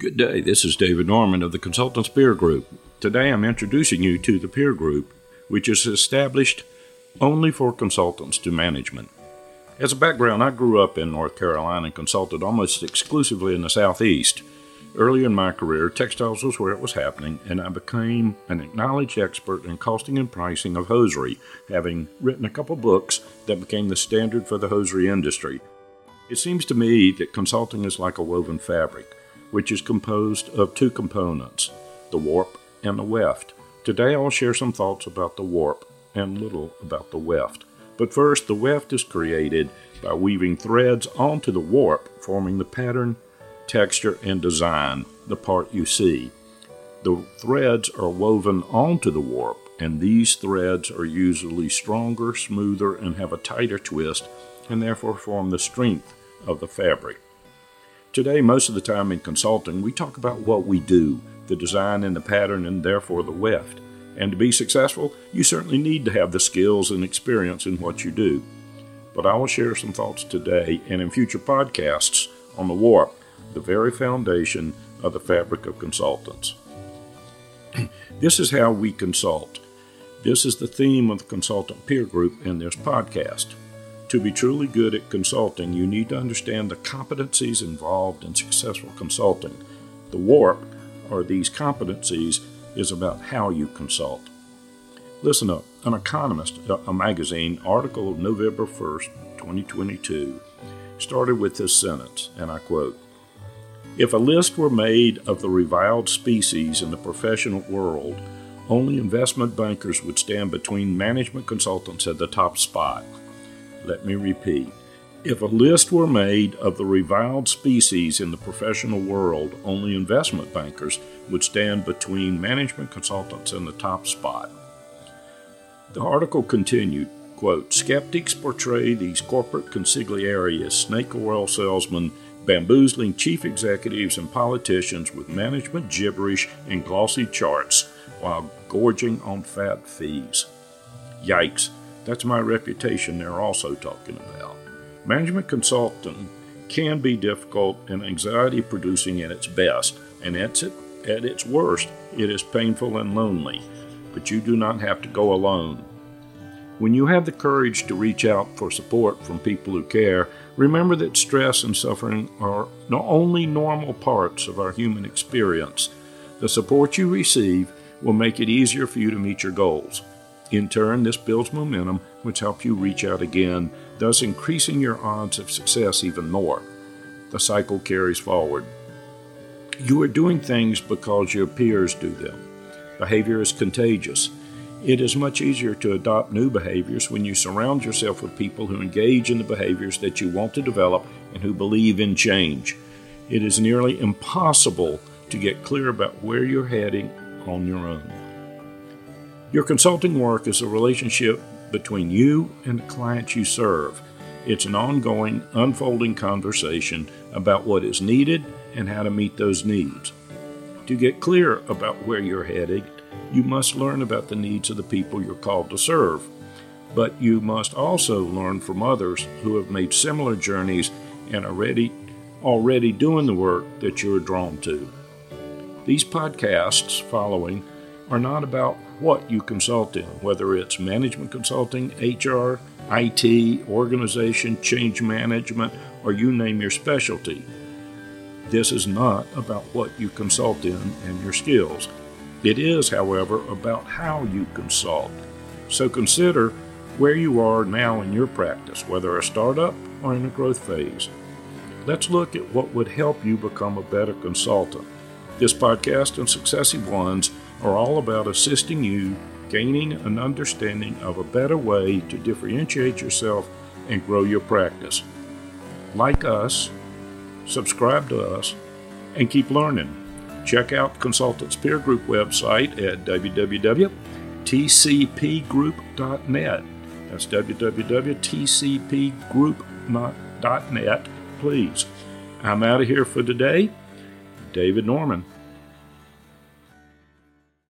Good day. This is David Norman of the Consultants Peer Group. Today I'm introducing you to the Peer Group, which is established only for consultants to management. As a background, I grew up in North Carolina and consulted almost exclusively in the Southeast. Early in my career, textiles was where it was happening, and I became an acknowledged expert in costing and pricing of hosiery, having written a couple books that became the standard for the hosiery industry. It seems to me that consulting is like a woven fabric, which is composed of two components the warp and the weft. Today I'll share some thoughts about the warp and little about the weft. But first, the weft is created by weaving threads onto the warp, forming the pattern texture, and design, the part you see. The threads are woven onto the warp, and these threads are usually stronger, smoother, and have a tighter twist, and therefore form the strength of the fabric. Today, most of the time in consulting, we talk about what we do, the design and the pattern, and therefore the weft. And to be successful, you certainly need to have the skills and experience in what you do. But I will share some thoughts today and in future podcasts on the warp the very foundation of the fabric of consultants. this is how we consult. This is the theme of the consultant peer group in this podcast. To be truly good at consulting, you need to understand the competencies involved in successful consulting. The warp, or these competencies, is about how you consult. Listen up. An Economist, a magazine article of November 1st, 2022, started with this sentence, and I quote if a list were made of the reviled species in the professional world, only investment bankers would stand between management consultants at the top spot. Let me repeat. If a list were made of the reviled species in the professional world, only investment bankers would stand between management consultants in the top spot. The article continued, quote, Skeptics portray these corporate consiglieri as snake oil salesmen bamboozling chief executives and politicians with management gibberish and glossy charts while gorging on fat fees. Yikes, that's my reputation they're also talking about. Management consulting can be difficult and anxiety producing at its best, and at, it, at its worst, it is painful and lonely. But you do not have to go alone. When you have the courage to reach out for support from people who care, remember that stress and suffering are not only normal parts of our human experience. The support you receive will make it easier for you to meet your goals. In turn, this builds momentum, which helps you reach out again, thus increasing your odds of success even more. The cycle carries forward. You are doing things because your peers do them. Behavior is contagious. It is much easier to adopt new behaviors when you surround yourself with people who engage in the behaviors that you want to develop and who believe in change. It is nearly impossible to get clear about where you're heading on your own. Your consulting work is a relationship between you and the clients you serve. It's an ongoing, unfolding conversation about what is needed and how to meet those needs. To get clear about where you're headed you must learn about the needs of the people you're called to serve. But you must also learn from others who have made similar journeys and are ready, already doing the work that you're drawn to. These podcasts following are not about what you consult in, whether it's management consulting, HR, IT, organization, change management, or you name your specialty. This is not about what you consult in and your skills. It is, however, about how you consult. So consider where you are now in your practice, whether a startup or in a growth phase. Let's look at what would help you become a better consultant. This podcast and successive ones are all about assisting you gaining an understanding of a better way to differentiate yourself and grow your practice. Like us, subscribe to us, and keep learning. Check out Consultants Peer Group website at www.tcpgroup.net. That's www.tcpgroup.net. Please. I'm out of here for today. David Norman.